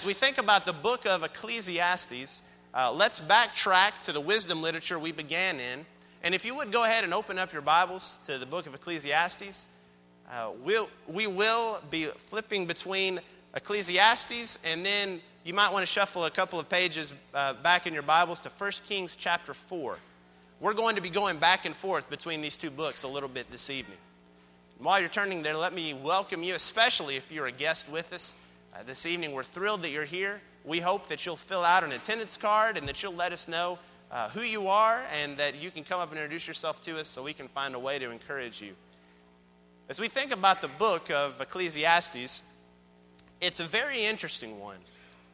As we think about the book of Ecclesiastes, uh, let's backtrack to the wisdom literature we began in. And if you would go ahead and open up your Bibles to the book of Ecclesiastes, uh, we'll, we will be flipping between Ecclesiastes and then you might want to shuffle a couple of pages uh, back in your Bibles to 1 Kings chapter 4. We're going to be going back and forth between these two books a little bit this evening. while you're turning there, let me welcome you, especially if you're a guest with us. Uh, this evening, we're thrilled that you're here. We hope that you'll fill out an attendance card and that you'll let us know uh, who you are and that you can come up and introduce yourself to us so we can find a way to encourage you. As we think about the book of Ecclesiastes, it's a very interesting one.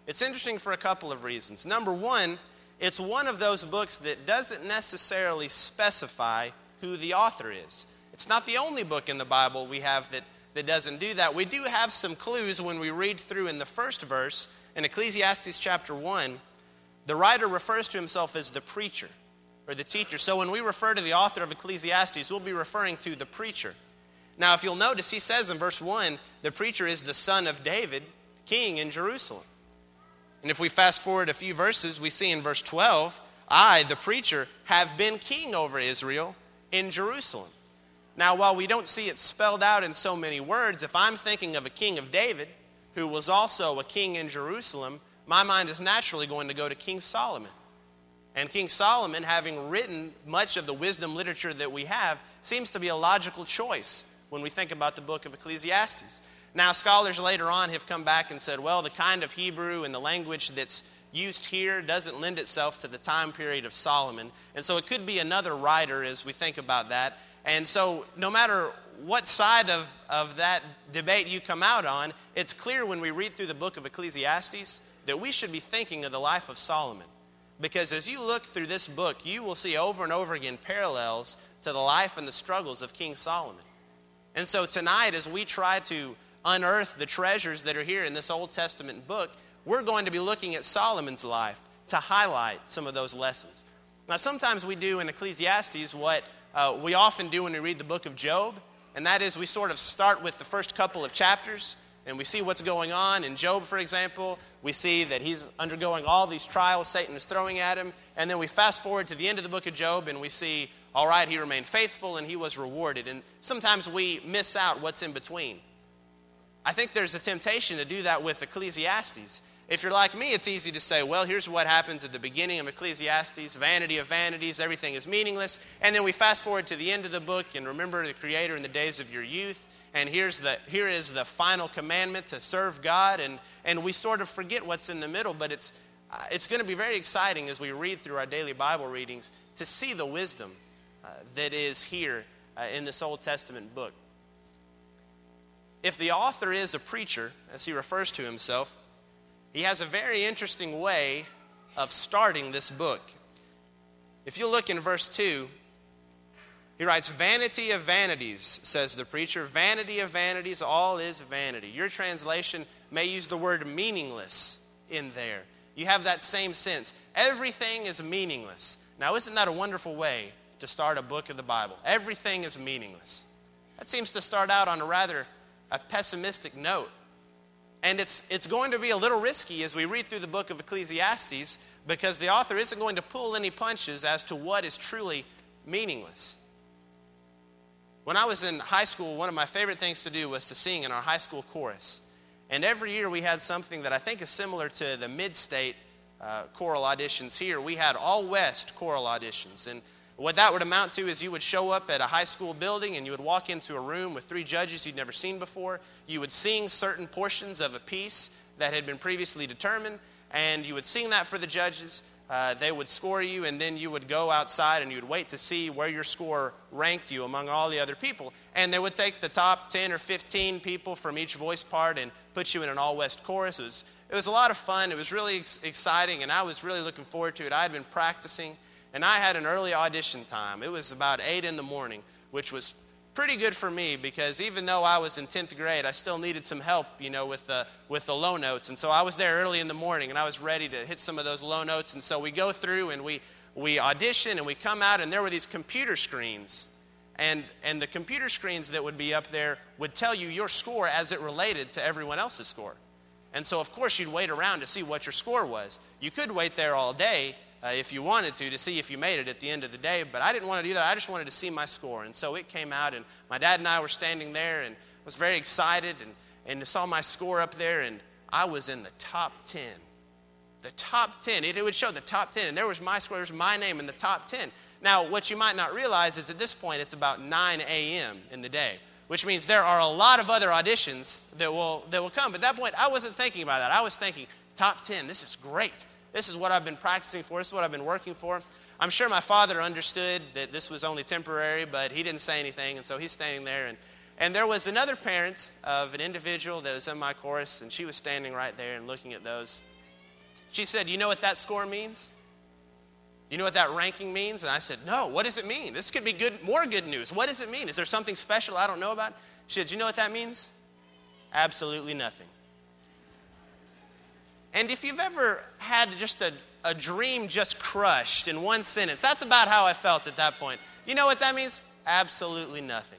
It's interesting for a couple of reasons. Number one, it's one of those books that doesn't necessarily specify who the author is. It's not the only book in the Bible we have that that doesn't do that. We do have some clues when we read through in the first verse in Ecclesiastes chapter 1. The writer refers to himself as the preacher or the teacher. So when we refer to the author of Ecclesiastes, we'll be referring to the preacher. Now, if you'll notice, he says in verse 1 the preacher is the son of David, king in Jerusalem. And if we fast forward a few verses, we see in verse 12, I, the preacher, have been king over Israel in Jerusalem. Now, while we don't see it spelled out in so many words, if I'm thinking of a king of David who was also a king in Jerusalem, my mind is naturally going to go to King Solomon. And King Solomon, having written much of the wisdom literature that we have, seems to be a logical choice when we think about the book of Ecclesiastes. Now, scholars later on have come back and said, well, the kind of Hebrew and the language that's used here doesn't lend itself to the time period of Solomon. And so it could be another writer as we think about that. And so, no matter what side of, of that debate you come out on, it's clear when we read through the book of Ecclesiastes that we should be thinking of the life of Solomon. Because as you look through this book, you will see over and over again parallels to the life and the struggles of King Solomon. And so tonight, as we try to unearth the treasures that are here in this Old Testament book, we're going to be looking at Solomon's life to highlight some of those lessons. Now, sometimes we do in Ecclesiastes what uh, we often do when we read the book of Job, and that is we sort of start with the first couple of chapters and we see what's going on. In Job, for example, we see that he's undergoing all these trials Satan is throwing at him, and then we fast forward to the end of the book of Job and we see, all right, he remained faithful and he was rewarded. And sometimes we miss out what's in between. I think there's a temptation to do that with Ecclesiastes. If you're like me, it's easy to say, well, here's what happens at the beginning of Ecclesiastes vanity of vanities, everything is meaningless. And then we fast forward to the end of the book and remember the Creator in the days of your youth. And here's the, here is the final commandment to serve God. And, and we sort of forget what's in the middle, but it's, uh, it's going to be very exciting as we read through our daily Bible readings to see the wisdom uh, that is here uh, in this Old Testament book. If the author is a preacher, as he refers to himself, he has a very interesting way of starting this book. If you look in verse 2, he writes, Vanity of vanities, says the preacher. Vanity of vanities, all is vanity. Your translation may use the word meaningless in there. You have that same sense. Everything is meaningless. Now, isn't that a wonderful way to start a book of the Bible? Everything is meaningless. That seems to start out on a rather a pessimistic note. And it's, it's going to be a little risky as we read through the book of Ecclesiastes because the author isn't going to pull any punches as to what is truly meaningless. When I was in high school, one of my favorite things to do was to sing in our high school chorus. And every year we had something that I think is similar to the mid state uh, choral auditions here. We had all West choral auditions. And what that would amount to is you would show up at a high school building and you would walk into a room with three judges you'd never seen before. You would sing certain portions of a piece that had been previously determined, and you would sing that for the judges. Uh, they would score you, and then you would go outside and you would wait to see where your score ranked you among all the other people. And they would take the top 10 or 15 people from each voice part and put you in an all West chorus. It was, it was a lot of fun. It was really ex- exciting, and I was really looking forward to it. I had been practicing and I had an early audition time. It was about 8 in the morning, which was pretty good for me because even though I was in 10th grade, I still needed some help, you know, with the, with the low notes. And so I was there early in the morning and I was ready to hit some of those low notes. And so we go through and we, we audition and we come out and there were these computer screens. And, and the computer screens that would be up there would tell you your score as it related to everyone else's score. And so, of course, you'd wait around to see what your score was. You could wait there all day uh, if you wanted to, to see if you made it at the end of the day, but I didn't want to do that. I just wanted to see my score. And so it came out, and my dad and I were standing there and was very excited and, and saw my score up there, and I was in the top 10. The top 10. It, it would show the top 10, and there was my score, there was my name in the top 10. Now, what you might not realize is at this point it's about 9 a.m. in the day which means there are a lot of other auditions that will, that will come. But at that point, I wasn't thinking about that. I was thinking, top 10, this is great. This is what I've been practicing for, this is what I've been working for. I'm sure my father understood that this was only temporary, but he didn't say anything, and so he's standing there. And, and there was another parent of an individual that was in my chorus, and she was standing right there and looking at those. She said, You know what that score means? You know what that ranking means? And I said, No, what does it mean? This could be good, more good news. What does it mean? Is there something special I don't know about? She said, You know what that means? Absolutely nothing. And if you've ever had just a, a dream just crushed in one sentence, that's about how I felt at that point. You know what that means? Absolutely nothing.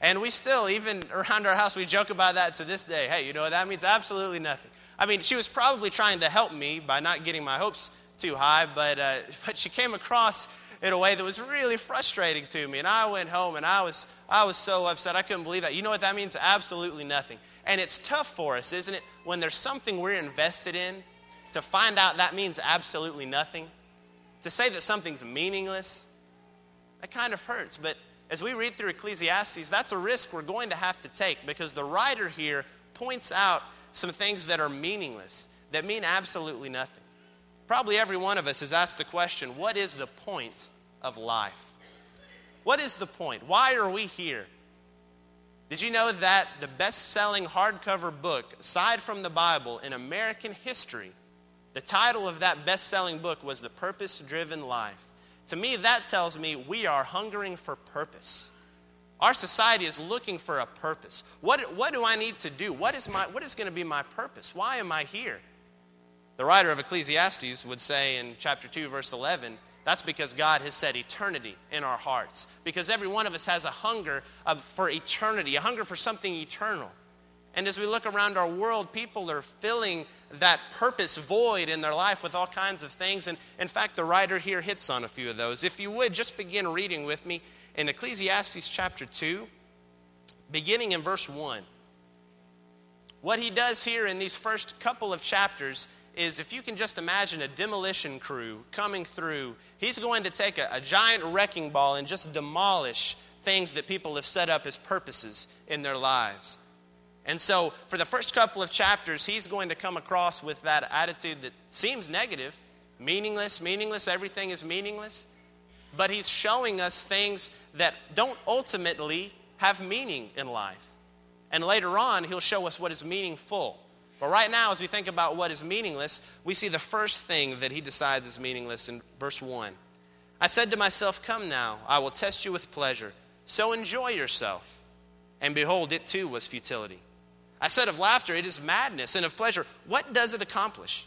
And we still, even around our house, we joke about that to this day. Hey, you know what that means? Absolutely nothing. I mean, she was probably trying to help me by not getting my hopes too high, but, uh, but she came across in a way that was really frustrating to me. And I went home and I was, I was so upset. I couldn't believe that. You know what that means? Absolutely nothing. And it's tough for us, isn't it, when there's something we're invested in, to find out that means absolutely nothing. To say that something's meaningless, that kind of hurts. But as we read through Ecclesiastes, that's a risk we're going to have to take because the writer here points out some things that are meaningless, that mean absolutely nothing. Probably every one of us has asked the question what is the point of life? What is the point? Why are we here? Did you know that the best selling hardcover book, aside from the Bible, in American history, the title of that best selling book was The Purpose Driven Life? To me, that tells me we are hungering for purpose. Our society is looking for a purpose. What, what do I need to do? What is, my, what is going to be my purpose? Why am I here? The writer of Ecclesiastes would say in chapter 2, verse 11, that's because God has set eternity in our hearts. Because every one of us has a hunger of, for eternity, a hunger for something eternal. And as we look around our world, people are filling that purpose void in their life with all kinds of things. And in fact, the writer here hits on a few of those. If you would, just begin reading with me in Ecclesiastes chapter 2, beginning in verse 1. What he does here in these first couple of chapters is if you can just imagine a demolition crew coming through, he's going to take a, a, giant wrecking ball and just demolish things that people have set up as purposes in their lives. And so, for the first couple of chapters, he's going to come across with that attitude that seems negative meaningless, meaningless, everything is meaningless. But he's showing us things that don't ultimately have meaning in life. And later on, he'll show us what is meaningful. But right now, as we think about what is meaningless, we see the first thing that he decides is meaningless in verse 1. I said to myself, Come now, I will test you with pleasure. So enjoy yourself. And behold, it too was futility. I said of laughter, It is madness, and of pleasure, what does it accomplish?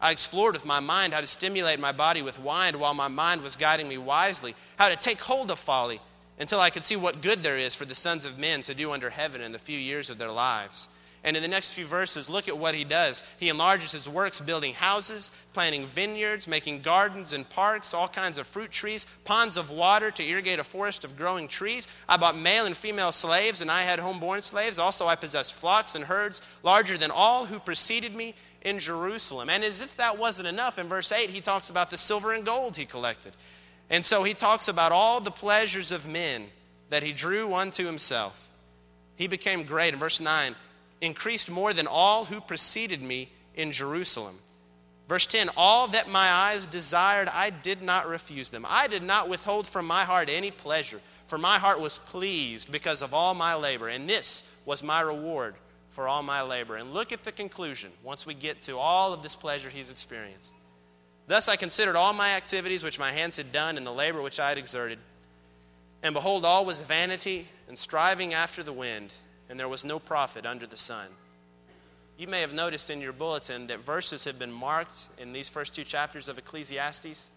I explored with my mind how to stimulate my body with wine while my mind was guiding me wisely, how to take hold of folly until I could see what good there is for the sons of men to do under heaven in the few years of their lives. And in the next few verses, look at what he does. He enlarges his works, building houses, planting vineyards, making gardens and parks, all kinds of fruit trees, ponds of water to irrigate a forest of growing trees. I bought male and female slaves, and I had homeborn slaves. Also, I possessed flocks and herds larger than all who preceded me in Jerusalem. And as if that wasn't enough, in verse 8, he talks about the silver and gold he collected. And so he talks about all the pleasures of men that he drew unto himself. He became great. In verse 9, increased more than all who preceded me in Jerusalem. Verse 10 All that my eyes desired, I did not refuse them. I did not withhold from my heart any pleasure, for my heart was pleased because of all my labor, and this was my reward for all my labor. And look at the conclusion once we get to all of this pleasure he's experienced. Thus I considered all my activities which my hands had done, and the labor which I had exerted. And behold, all was vanity and striving after the wind and there was no profit under the sun. You may have noticed in your bulletin that verses have been marked in these first two chapters of Ecclesiastes.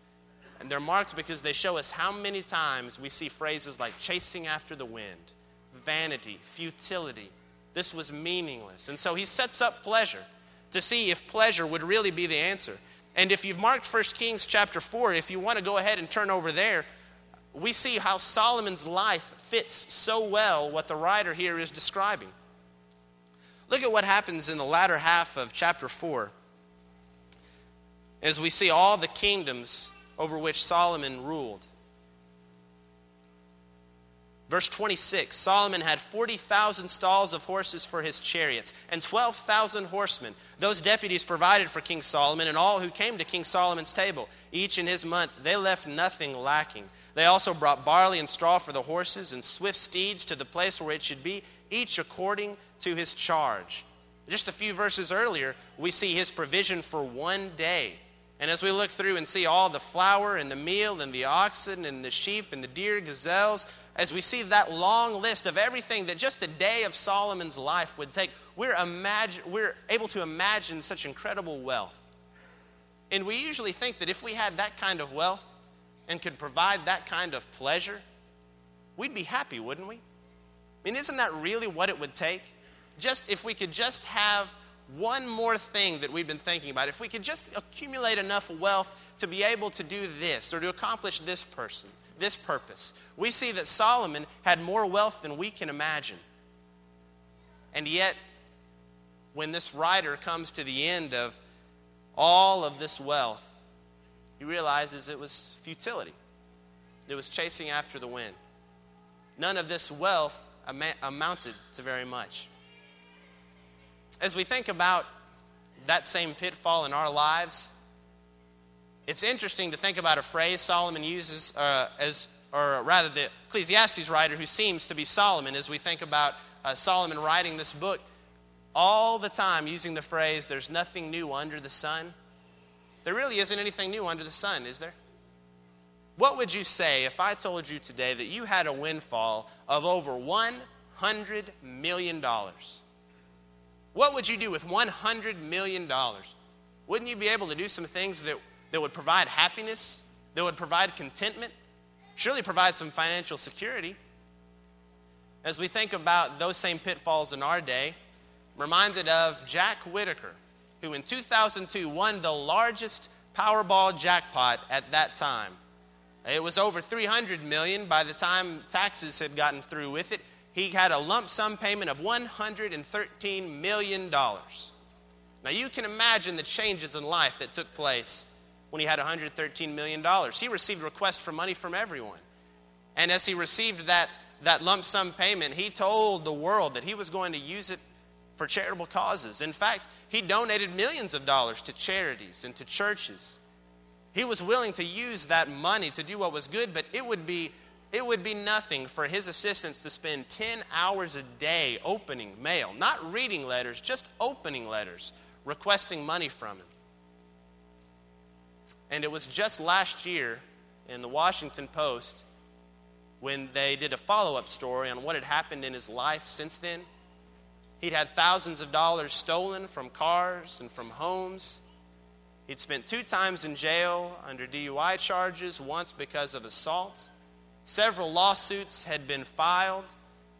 And they're marked because they show us how many times we see phrases like chasing after the wind, vanity, futility. This was meaningless. And so he sets up pleasure. to see if pleasure would really be the answer. And if you've marked 1 Kings chapter 4, if you want to go ahead and turn over there, we see how Solomon's life fits so well what the writer here is describing. Look at what happens in the latter half of chapter 4 as we see all the kingdoms over which Solomon ruled. Verse 26 Solomon had 40,000 stalls of horses for his chariots and 12,000 horsemen. Those deputies provided for King Solomon and all who came to King Solomon's table. Each in his month, they left nothing lacking. They also brought barley and straw for the horses and swift steeds to the place where it should be, each according to his charge. Just a few verses earlier, we see his provision for one day. And as we look through and see all the flour and the meal and the oxen and the sheep and the deer, gazelles, as we see that long list of everything that just a day of Solomon's life would take, we're, we're able to imagine such incredible wealth. And we usually think that if we had that kind of wealth and could provide that kind of pleasure, we'd be happy, wouldn't we? I mean, isn't that really what it would take? Just if we could just have one more thing that we've been thinking about, if we could just accumulate enough wealth to be able to do this or to accomplish this person this purpose. We see that Solomon had more wealth than we can imagine. And yet, when this writer comes to the end of all of this wealth, he realizes it was futility. It was chasing after the wind. None of this wealth amounted to very much. As we think about that same pitfall in our lives, it's interesting to think about a phrase Solomon uses uh, as, or rather, the Ecclesiastes writer who seems to be Solomon as we think about uh, Solomon writing this book, all the time using the phrase, there's nothing new under the sun. There really isn't anything new under the sun, is there? What would you say if I told you today that you had a windfall of over $100 million? What would you do with $100 million? Wouldn't you be able to do some things that that would provide happiness, that would provide contentment, surely provide some financial security. As we think about those same pitfalls in our day, reminded of Jack Whittaker, who in 2002 won the largest Powerball jackpot at that time. It was over 300 million by the time taxes had gotten through with it. He had a lump sum payment of 113 million dollars. Now you can imagine the changes in life that took place when he had $113 million. He received requests for money from everyone. And as he received that, that lump sum payment, he told the world that he was going to use it for charitable causes. In fact, he donated millions of dollars to charities and to churches. He was willing to use that money to do what was good, but it would be it would be nothing for his assistants to spend 10 hours a day opening mail, not reading letters, just opening letters, requesting money from him. And it was just last year in the Washington Post when they did a follow up story on what had happened in his life since then. He'd had thousands of dollars stolen from cars and from homes. He'd spent two times in jail under DUI charges, once because of assault. Several lawsuits had been filed.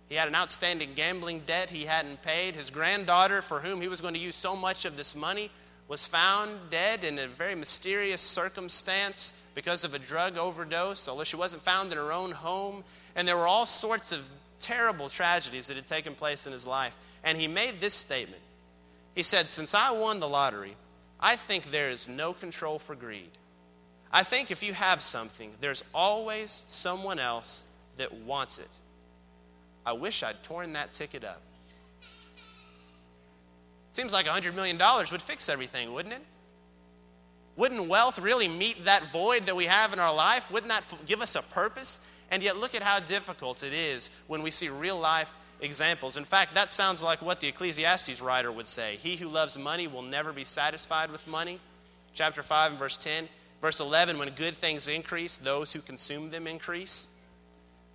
He had an outstanding gambling debt he hadn't paid. His granddaughter, for whom he was going to use so much of this money, was found dead in a very mysterious circumstance because of a drug overdose, although she wasn't found in her own home. And there were all sorts of terrible tragedies that had taken place in his life. And he made this statement He said, Since I won the lottery, I think there is no control for greed. I think if you have something, there's always someone else that wants it. I wish I'd torn that ticket up. Seems like $100 million would fix everything, wouldn't it? Wouldn't wealth really meet that void that we have in our life? Wouldn't that give us a purpose? And yet, look at how difficult it is when we see real life examples. In fact, that sounds like what the Ecclesiastes writer would say He who loves money will never be satisfied with money. Chapter 5 and verse 10. Verse 11, when good things increase, those who consume them increase.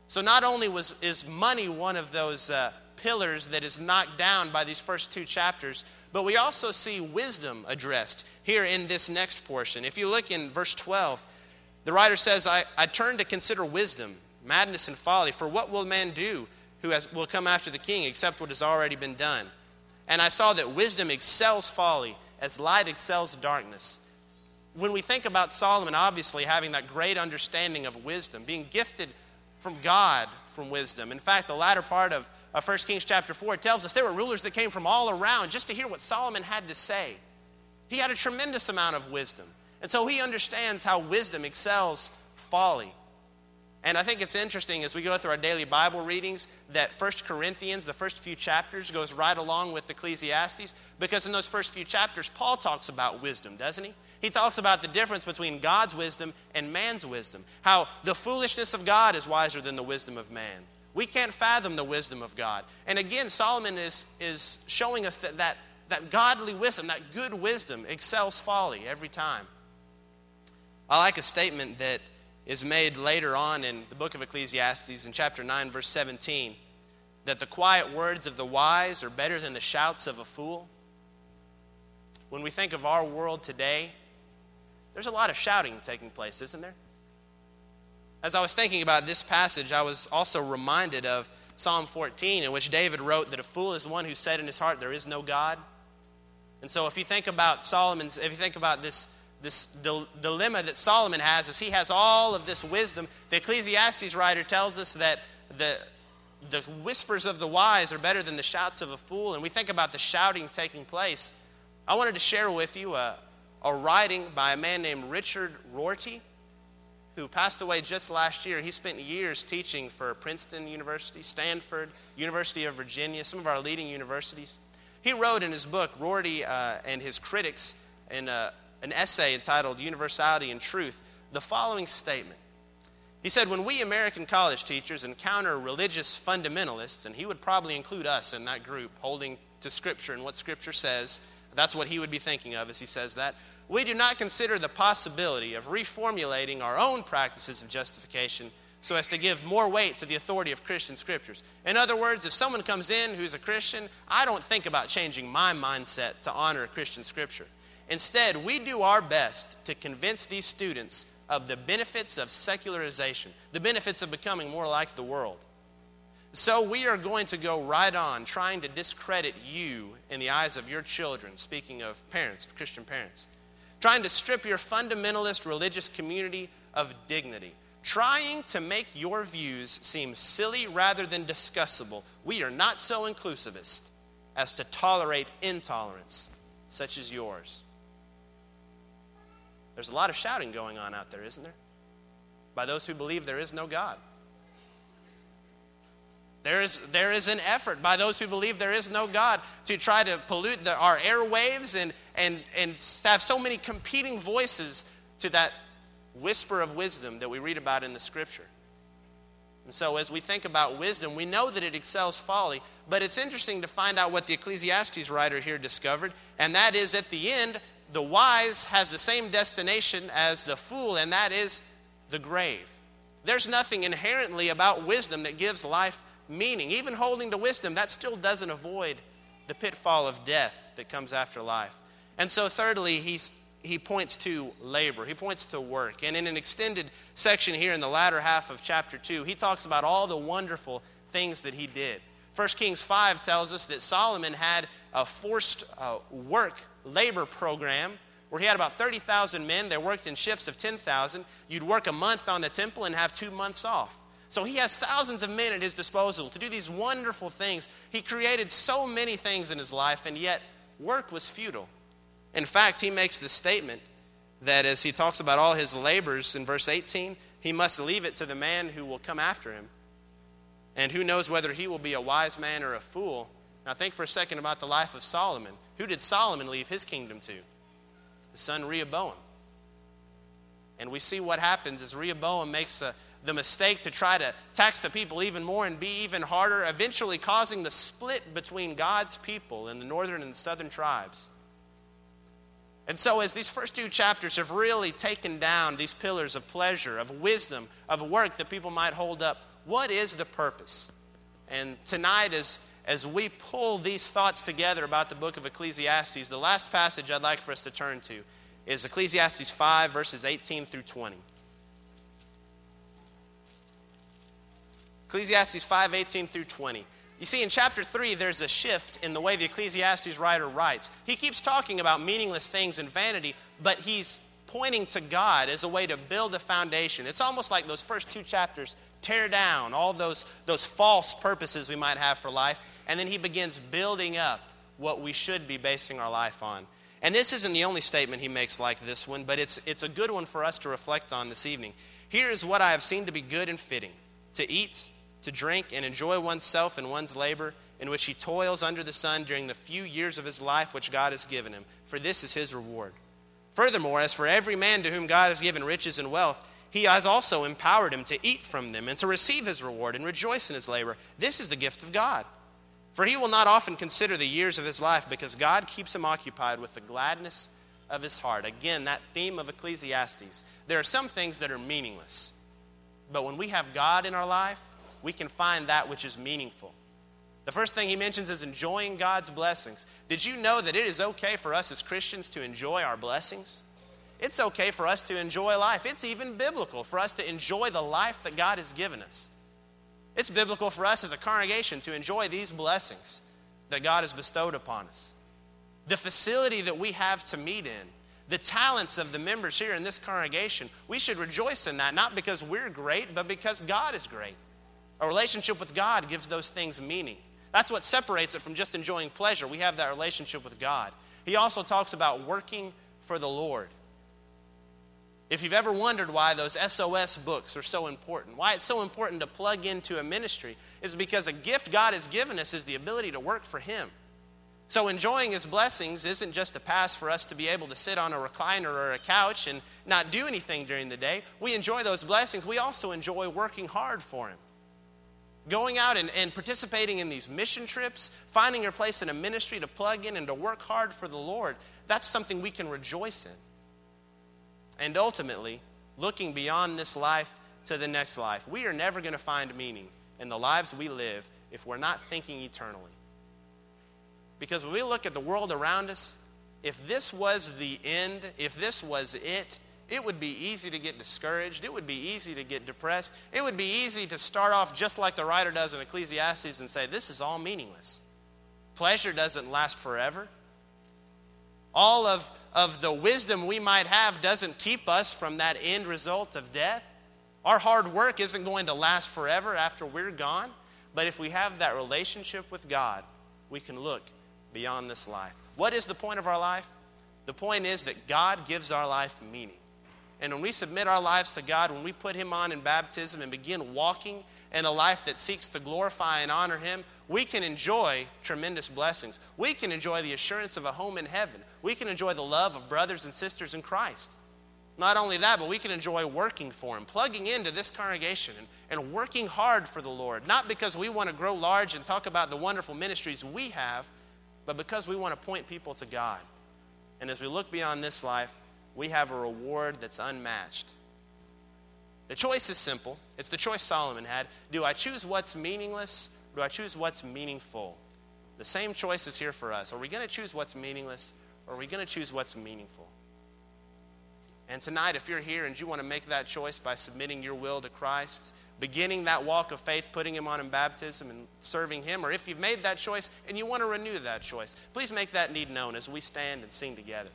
So, not only was, is money one of those uh, pillars that is knocked down by these first two chapters. But we also see wisdom addressed here in this next portion. If you look in verse 12, the writer says, I, I turn to consider wisdom, madness, and folly. For what will man do who has, will come after the king except what has already been done? And I saw that wisdom excels folly, as light excels darkness. When we think about Solomon, obviously having that great understanding of wisdom, being gifted from God from wisdom. In fact, the latter part of, of 1 Kings chapter 4 tells us there were rulers that came from all around just to hear what Solomon had to say. He had a tremendous amount of wisdom. And so he understands how wisdom excels folly. And I think it's interesting as we go through our daily Bible readings that 1 Corinthians, the first few chapters, goes right along with Ecclesiastes because in those first few chapters, Paul talks about wisdom, doesn't he? He talks about the difference between God's wisdom and man's wisdom, how the foolishness of God is wiser than the wisdom of man. We can't fathom the wisdom of God. And again, Solomon is, is showing us that, that that godly wisdom, that good wisdom, excels folly every time. I like a statement that is made later on in the book of Ecclesiastes in chapter 9, verse 17, that the quiet words of the wise are better than the shouts of a fool. When we think of our world today, there's a lot of shouting taking place, isn't there? As I was thinking about this passage, I was also reminded of Psalm 14, in which David wrote that a fool is one who said in his heart, There is no God. And so if you think about Solomon's, if you think about this this dilemma that Solomon has is he has all of this wisdom. The Ecclesiastes writer tells us that the, the whispers of the wise are better than the shouts of a fool. And we think about the shouting taking place. I wanted to share with you a, a writing by a man named Richard Rorty, who passed away just last year. He spent years teaching for Princeton University, Stanford, University of Virginia, some of our leading universities. He wrote in his book, Rorty uh, and His Critics, in a an essay entitled Universality and Truth the following statement. He said, When we American college teachers encounter religious fundamentalists, and he would probably include us in that group, holding to Scripture and what Scripture says, that's what he would be thinking of as he says that. We do not consider the possibility of reformulating our own practices of justification so as to give more weight to the authority of Christian scriptures. In other words, if someone comes in who's a Christian, I don't think about changing my mindset to honor Christian scripture. Instead, we do our best to convince these students of the benefits of secularization, the benefits of becoming more like the world. So we are going to go right on trying to discredit you in the eyes of your children, speaking of parents, of Christian parents. Trying to strip your fundamentalist religious community of dignity. Trying to make your views seem silly rather than discussable. We are not so inclusivist as to tolerate intolerance such as yours. There's a lot of shouting going on out there, isn't there? By those who believe there is no God. There is, there is an effort by those who believe there is no God to try to pollute the, our airwaves and, and, and have so many competing voices to that whisper of wisdom that we read about in the scripture. And so, as we think about wisdom, we know that it excels folly, but it's interesting to find out what the Ecclesiastes writer here discovered, and that is at the end, the wise has the same destination as the fool, and that is the grave. There's nothing inherently about wisdom that gives life meaning. Even holding to wisdom, that still doesn't avoid the pitfall of death that comes after life. And so, thirdly, he's, he points to labor, he points to work. And in an extended section here in the latter half of chapter 2, he talks about all the wonderful things that he did. 1 Kings 5 tells us that Solomon had a forced uh, work labor program where he had about 30,000 men that worked in shifts of 10,000. You'd work a month on the temple and have two months off. So he has thousands of men at his disposal to do these wonderful things. He created so many things in his life, and yet work was futile. In fact, he makes the statement that as he talks about all his labors in verse 18, he must leave it to the man who will come after him. And who knows whether he will be a wise man or a fool. Now, think for a second about the life of Solomon. Who did Solomon leave his kingdom to? His son Rehoboam. And we see what happens as Rehoboam makes a, the mistake to try to tax the people even more and be even harder, eventually causing the split between God's people and the northern and southern tribes. And so, as these first two chapters have really taken down these pillars of pleasure, of wisdom, of work that people might hold up, what is the purpose? And tonight, as as we pull these thoughts together about the book of Ecclesiastes, the last passage I'd like for us to turn to is Ecclesiastes 5, verses 18 through 20. Ecclesiastes 5, 18 through 20. You see, in chapter 3, there's a shift in the way the Ecclesiastes writer writes. He keeps talking about meaningless things and vanity, but he's pointing to God as a way to build a foundation. It's almost like those first two chapters tear down all those, those false purposes we might have for life, and then he begins building up what we should be basing our life on. And this isn't the only statement he makes like this one, but it's, it's a good one for us to reflect on this evening. Here is what I have seen to be good and fitting to eat, to drink, and enjoy oneself and one's labor, in which he toils under the sun during the few years of his life which God has given him, for this is his reward. Furthermore, as for every man to whom God has given riches and wealth, he has also empowered him to eat from them and to receive his reward and rejoice in his labor. This is the gift of God. For he will not often consider the years of his life because God keeps him occupied with the gladness of his heart. Again, that theme of Ecclesiastes. There are some things that are meaningless, but when we have God in our life, we can find that which is meaningful. The first thing he mentions is enjoying God's blessings. Did you know that it is okay for us as Christians to enjoy our blessings? It's okay for us to enjoy life. It's even biblical for us to enjoy the life that God has given us. It's biblical for us as a congregation to enjoy these blessings that God has bestowed upon us. The facility that we have to meet in, the talents of the members here in this congregation, we should rejoice in that, not because we're great, but because God is great. A relationship with God gives those things meaning. That's what separates it from just enjoying pleasure. We have that relationship with God. He also talks about working for the Lord. If you've ever wondered why those SOS books are so important, why it's so important to plug into a ministry, it's because a gift God has given us is the ability to work for Him. So, enjoying His blessings isn't just a pass for us to be able to sit on a recliner or a couch and not do anything during the day. We enjoy those blessings. We also enjoy working hard for Him. Going out and, and participating in these mission trips, finding your place in a ministry to plug in and to work hard for the Lord, that's something we can rejoice in and ultimately looking beyond this life to the next life. We are never going to find meaning in the lives we live if we're not thinking eternally. Because when we look at the world around us, if this was the end, if this was it, it would be easy to get discouraged. It would be easy to get depressed. It would be easy to start off just like the writer does in Ecclesiastes and say, This is all meaningless. Pleasure doesn't last forever. All of of the wisdom we might have doesn't keep us from that end result of death. Our hard work isn't going to last forever after we're gone. But if we have that relationship with God, we can look beyond this life. What is the point of our life? The point is that God gives our life meaning. And when we submit our lives to God, when we put Him on in baptism and begin walking in a life that seeks to glorify and honor Him, we can enjoy tremendous blessings. We can enjoy the assurance of a home in heaven. We can enjoy the love of brothers and sisters in Christ. Not only that, but we can enjoy working for Him, plugging into this congregation and, and working hard for the Lord. Not because we want to grow large and talk about the wonderful ministries we have, but because we want to point people to God. And as we look beyond this life, we have a reward that's unmatched. The choice is simple. It's the choice Solomon had. Do I choose what's meaningless do I choose what's meaningful? The same choice is here for us. Are we going to choose what's meaningless or are we going to choose what's meaningful? And tonight, if you're here and you want to make that choice by submitting your will to Christ, beginning that walk of faith, putting Him on in baptism and serving Him, or if you've made that choice and you want to renew that choice, please make that need known as we stand and sing together.